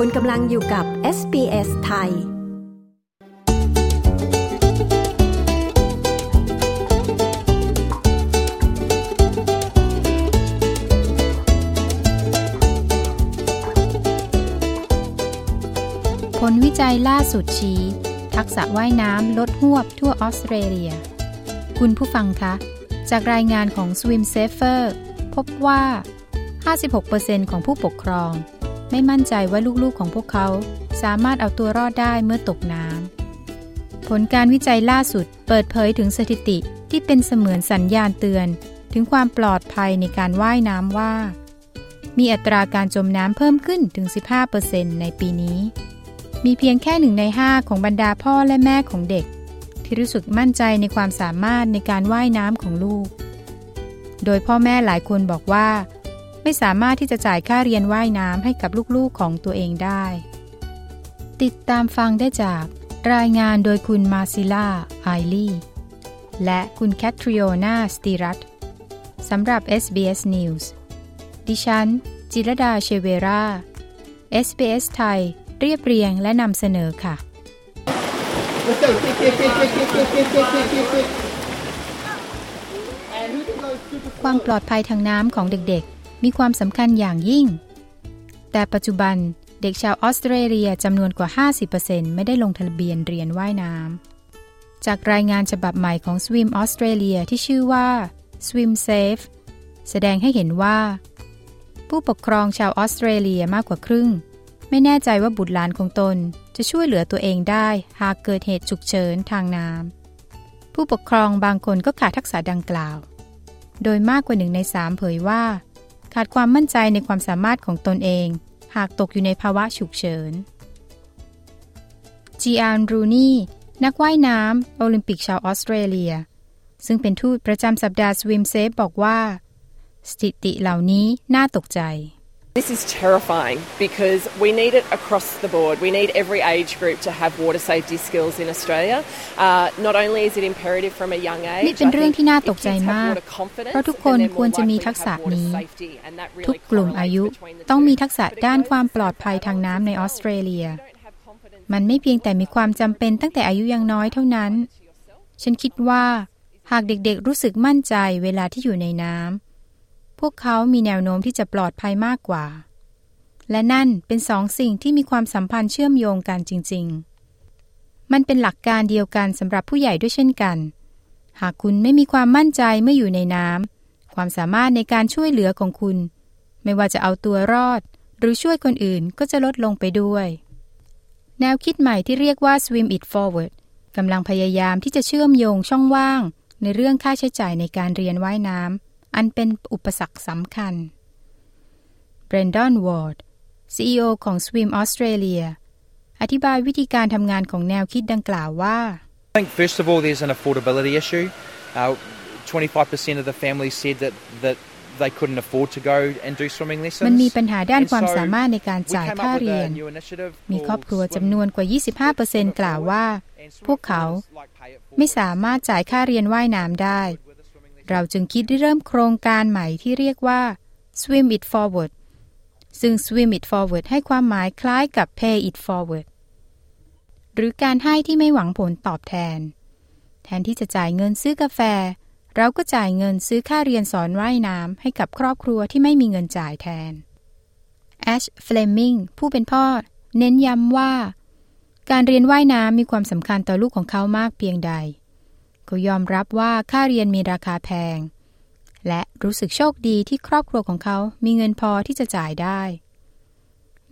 คุณกำลังอยู่กับ SBS ไทย ผลวิจัยล่าสุดชี้ ทักษะว่ายน้ำลดหวบทั่วออสเตรเลีย คุณผู้ฟังคะ จากรายงานของ Swim Safer พบว่า 56%ของผู้ปกครอง ไม่มั่นใจว่าลูกๆของพวกเขาสามารถเอาตัวรอดได้เมื่อตกน้ำ ผลการวิจัยล่าสุดเปิดเผยถึงสถิติที่เป็นเสมือนสัญญาณเตือน ถึงความปลอดภัยในการว่ายน้ำว่า มีอัตราการจมน้ำเพิ่มขึ้นถึง 15%ในปีนี้ มีเพียงแค่หนึ่งในห้าของบรรดาพ่อและแม่ของเด็ก ที่รู้สึกมั่นใจในความสามารถในการว่ายน้ำของลูก โดยพ่อแม่หลายคนบอกว่า ไม่สามารถที่จะจ่ายค่าเรียนว่ายน้ำให้กับลูกๆของตัวเองได้ ติดตามฟังได้จาก รายงานโดยคุณมาซิล่าไอลีและคุณแคทริโอนาสติรัตสำหรับ SBS News ดิฉัน จิรดาเชเวรา SBS ไทย เรียบเรียงและนำเสนอค่ะ ความปลอดภัยทางน้ำของเด็กๆ มีความสำคัญอย่างยิ่ง แต่ปัจจุบันเด็กชาวออสเตรเลียจำนวนกว่า 50%ไม่ได้ลงทะเบียนเรียนว่ายน้ำ จากรายงานฉบับใหม่ของ Swim Australia ที่ชื่อว่า Swim Safe แสดงให้เห็นว่า ผู้ปกครองชาวออสเตรเลียมากกว่าครึ่ง ไม่แน่ใจว่าบุตรหลานของตนจะช่วยเหลือตัวเองได้หากเกิดเหตุฉุกเฉินทางน้ำ ผู้ปกครองบางคนก็ขาดทักษะดังกล่าว โดยมากกว่าหนึ่งในสามเผยว่า ขาดความมั่นใจในความสามารถของตนเอง หากตกอยู่ในภาวะฉุกเฉินจีอานรูนีนักว่ายน้ำโอลิมปิกชาวออสเตรเลีย ซึ่งเป็นทูตประจำสัปดาห์ Swim Safe บอกว่า สถิติเหล่านี้น่าตกใจ This is terrifying because we need it across the board. We need every age group to have water safety skills in Australia. Uh, not only is it imperative from a young age, นี่เป็นเรื่องที่น่าตกใจมาก เพราะทุกคนควรจะมีทักษะนี้ ทุกกลุ่มอายุต้องมีทักษะด้านความปลอดภัยทางน้ำในออสเตรเลีย มันไม่เพียงแต่มีความจำเป็นตั้งแต่อายุยังน้อยเท่านั้น ฉันคิดว่า หากเด็กๆรู้สึกมั่นใจเวลาที่อยู่ในน้ำ พวกเขามีแนวโน้มที่จะปลอดภัยมากกว่า และนั่นเป็นสองสิ่งที่มีความสัมพันธ์เชื่อมโยงกันจริง ๆ มันเป็นหลักการเดียวกันสำหรับผู้ใหญ่ด้วยเช่นกัน หากคุณไม่มีความมั่นใจเมื่ออยู่ในน้ำความสามารถในการช่วยเหลือของคุณ ไม่ว่าจะเอาตัวรอด หรือช่วยคนอื่นก็จะลดลงไปด้วย แนวคิดใหม่ที่เรียกว่า Swim It Forward กำลังพยายามที่จะเชื่อมโยงช่องว่าง ในเรื่องค่าใช้จ่ายในการเรียนว่ายน้ำ อันเป็นอุปสรรคสำคัญ Brendan Ward CEO ของ Swim Australia อธิบายวิธีการทำงานของแนวคิดดังกล่าวว่า I think first of all there's an affordability issue. Uh, 25% of the families said that, that they couldn't afford to go and do swimming lessons. มันมีปัญหาด้านความ And so สามารถในการ we จ่าย came ค่า up with เรีย a น new initiative มีครอบครัว called จำนวนกว่า Swim 25%กล่าวว่า And swimming พวกเขา was like pay it forward. ไม่สามารถจ่ายค่าเรียนว่ายน้ำได้ เราจึงคิดเริ่มโครงการใหม่ที่เรียกว่า Swim It Forward ซึ่ง Swim It Forward ให้ความหมายคล้ายกับ Pay It Forward หรือการให้ที่ไม่หวังผลตอบแทน แทนที่จะจ่ายเงินซื้อกาแฟ เราก็จ่ายเงินซื้อค่าเรียนสอนว่ายน้ำให้กับครอบครัวที่ไม่มีเงินจ่ายแทน Ash Fleming ผู้เป็นพ่อ เน้นย้ำว่า การเรียนว่ายน้ำมีความสำคัญต่อลูกของเขามากเพียงใด เขายอมรับว่าค่าเรียนมีราคาแพง และรู้สึกโชคดีที่ครอบครัวของเขามีเงินพอที่จะจ่ายได้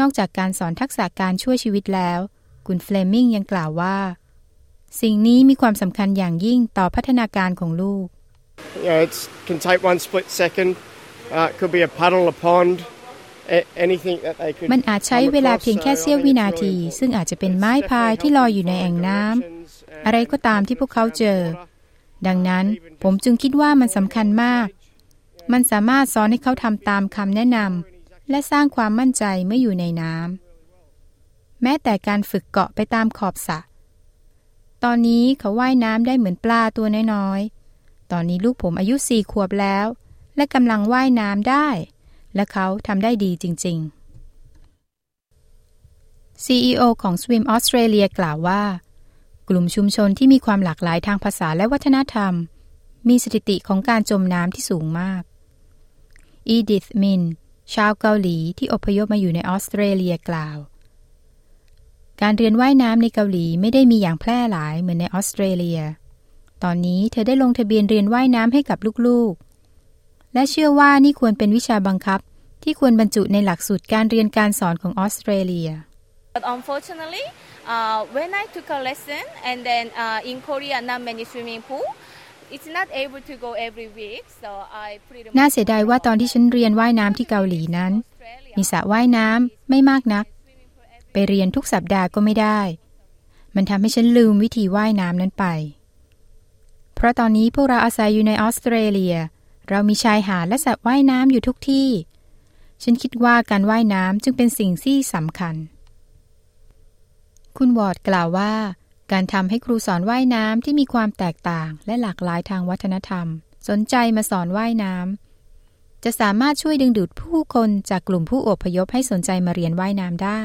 นอกจากการสอนทักษะการช่วยชีวิตแล้ว คุณเฟลมิงยังกล่าวว่า สิ่งนี้มีความสำคัญอย่างยิ่งต่อพัฒนาการของลูก You know, it can take one split second. Uh, it could be a puddle, a pond, a- anything that they could. มันอาจใช้เวลาเพียงแค่เสี้ยววินาที ซึ่งอาจจะเป็นไม้พายที่ลอยอยู่ในแอ่งน้ำ อะไรก็ตามที่พวกเขาเจอ ดังนั้นผมจึงคิดว่ามันสำคัญมาก มันสามารถสอนให้เขาทำตามคำแนะนำและสร้างความมั่นใจเมื่ออยู่ในน้ำแม้แต่การฝึกเกาะไปตามขอบสระตอนนี้เขาว่ายน้ำได้เหมือนปลาตัวน้อยๆ ตอนนี้ลูกผมอายุสี่ขวบแล้ว และกำลังว่ายน้ำได้ และเขาทำได้ดีจริง ๆ CEO ของ Swim Australia กล่าวว่า กลุ่มชุมชนที่มีความหลากหลายทางภาษาและวัฒนธรรม มีสถิติของการจมน้ำที่สูงมาก อีดิธมิน ชาวเกาหลีที่อพยพมาอยู่ในออสเตรเลียกล่าว การเรียนว่ายน้ำในเกาหลีไม่ได้มีอย่างแพร่หลายเหมือนในออสเตรเลีย ตอนนี้เธอได้ลงทะเบียนเรียนว่ายน้ำให้กับลูกๆ และเชื่อว่านี่ควรเป็นวิชาบังคับที่ควรบรรจุในหลักสูตรการเรียนการสอนของออสเตรเลีย But unfortunately, uh, when I took a lesson and then uh, in Korea not many swimming pool, it's not able to go every week, so I pretty much น่าเสียดายว่าตอนที่ฉันเรียนว่ายน้ำที่เกาหลีนั้น มีสระว่ายน้ำไม่มากนัก ไปเรียนทุกสัปดาห์ก็ไม่ได้ มันทำให้ฉันลืมวิธีว่ายน้ำนั้นไป เพราะตอนนี้พวกเราอาศัยอยู่ในออสเตรเลีย เรามีชายหาดและสระว่ายน้ำอยู่ทุกที่ ฉันคิดว่าการว่ายน้ำจึงเป็นสิ่งที่สำคัญ คุณวอร์ดกล่าวว่า การทำให้ครูสอนว่ายน้ำที่มีความแตกต่างและหลากหลายทางวัฒนธรรม สนใจมาสอนว่ายน้ำจะสามารถช่วยดึงดูดผู้คนจากกลุ่มผู้อพยพให้สนใจมาเรียนว่ายน้ำได้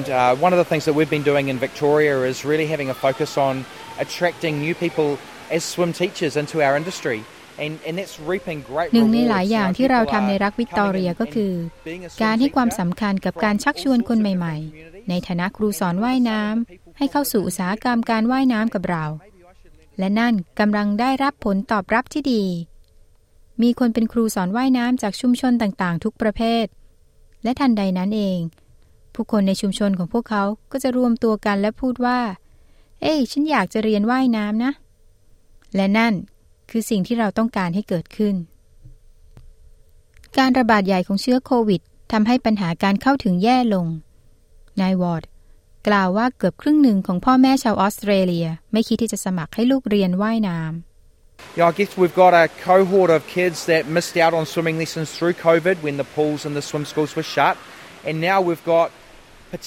And, uh, one of the things that we've been doing in Victoria is really having a focus on attracting new people as swim teachers into our industry. And, and that's reaping great หนึ่งใน rewards. หลายอย่าง You know, ที่เรา people ทำใน are รัฐวิกตอเรีย coming ก็ and คือ being a swim การให้ความ teacher สำคัญกับการชักชวนคนใหม่ๆ ในฐานะครูสอนว่ายน้ำให้เข้าสู่อุตสาหกรรมการว่ายน้ำกับเรา และนั่นกำลังได้รับผลตอบรับที่ดี มีคนเป็นครูสอนว่ายน้ำจากชุมชนต่างๆ ทุกประเภท และทันใดนั้นเอง ผู้คนในชุมชนของพวกเขาก็จะรวมตัวกันและพูดว่า เอ้ยฉันอยากจะเรียนว่ายน้ำนะ และนั่นคือสิ่งที่เราต้องการให้เกิดขึ้น การระบาดใหญ่ของเชื้อโควิดทำให้ปัญหาการเข้าถึงแย่ลง นายวอร์ดกล่าวว่าเกือบครึ่งหนึ่งของพ่อแม่ชาวออสเตรเลีย ไม่คิดที่จะสมัครให้ลูกเรียนว่ายน้ำ Yeah, I guess we've got a cohort of kids that missed out on swimming lessons through COVID when the pools and the swim schools were shut, and now we've got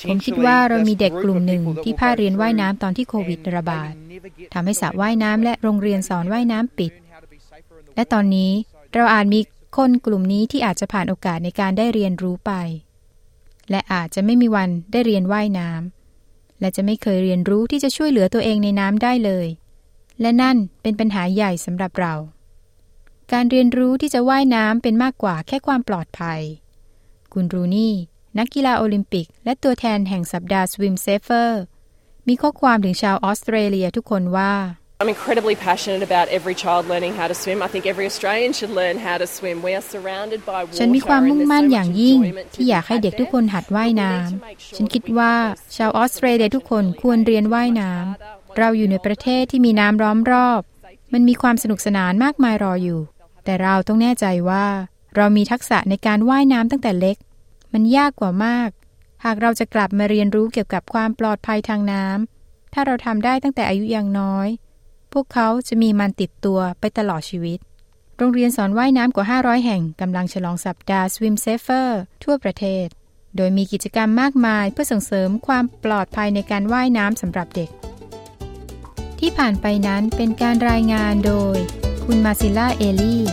ผมคิด potentially ว่าเรามี this เด็ก group กลุ่ม of หนึ่ง people that ที่ will พลาด go เรียนว่าย through น้ำตอนที่โควิด and ระบาด they never get ทำให้ to สระ know ว่ายน้ำและโรงเรียนสอนว่ายน้ำปิด how to be safer in the และตอนนี้เราอาจมีคนกลุ่มนี้ที่อาจจะผ่านโอกาสในการได้เรียนรู้ไป และอาจจะไม่มีวันได้เรียนว่ายน้ำและจะไม่เคยเรียนรู้ที่จะช่วยเหลือตัวเองในน้ำได้เลย และนั่นเป็นปัญหาใหญ่สำหรับเรา การเรียนรู้ที่จะว่ายน้ำเป็นมากกว่าแค่ความปลอดภัย คุณรูนี่นักกีฬาโอลิมปิก และตัวแทนแห่งสัปดาห์ Swim Safer มีข้อความถึงชาวออสเตรเลียทุกคนว่า I'm incredibly passionate about every child learning how to swim. I think every Australian should learn how to swim. We are surrounded by water ฉันมีความมุ่ง and there's มั่น so อย่าง much ยิ่ง enjoyment to ที่อยาก be ให้ had เด็กทุกคนหัดว่ายน้ there. But we need to make ำ sure ฉันคิด that we ว่า focus ชาวออสเตรเลียทุกคนควรเรียนว่ายน้ำ เราอยู่ในประเทศที่มีน้ำล้อมรอบ มันมีความสนุกสนานมากมายรออยู่ แต่เราต้องแน่ใจว่า เรามีทักษะในการว่ายน้ำตั้งแต่เล็ก มันยากกว่ามาก หากเราจะกลับมาเรียนรู้เกี่ยวกับความปลอดภัยทางน้ำถ้าเราทำได้ตั้งแต่อายุยังน้อย พวกเขาจะมีมันติดตัวไปตลอดชีวิต โรงเรียนสอนว่ายน้ำกว่า 500 แห่งกำลังฉลองสัปดาห์ Swim Safer ทั่วประเทศ โดยมีกิจกรรมมากมายเพื่อส่งเสริมความปลอดภัยในการว่ายน้ำสำหรับเด็ก ที่ผ่านไปนั้นเป็นการรายงานโดย คุณมาซิล่าเอลี่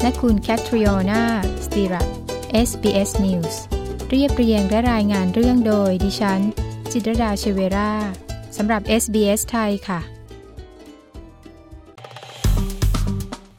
และคุณแคทริโอนาสติรัต SBS News เรียบเรียงและรายงานเรื่องโดยดิฉัน จิตรดาเชเวราสำหรับ SBS ไทยค่ะ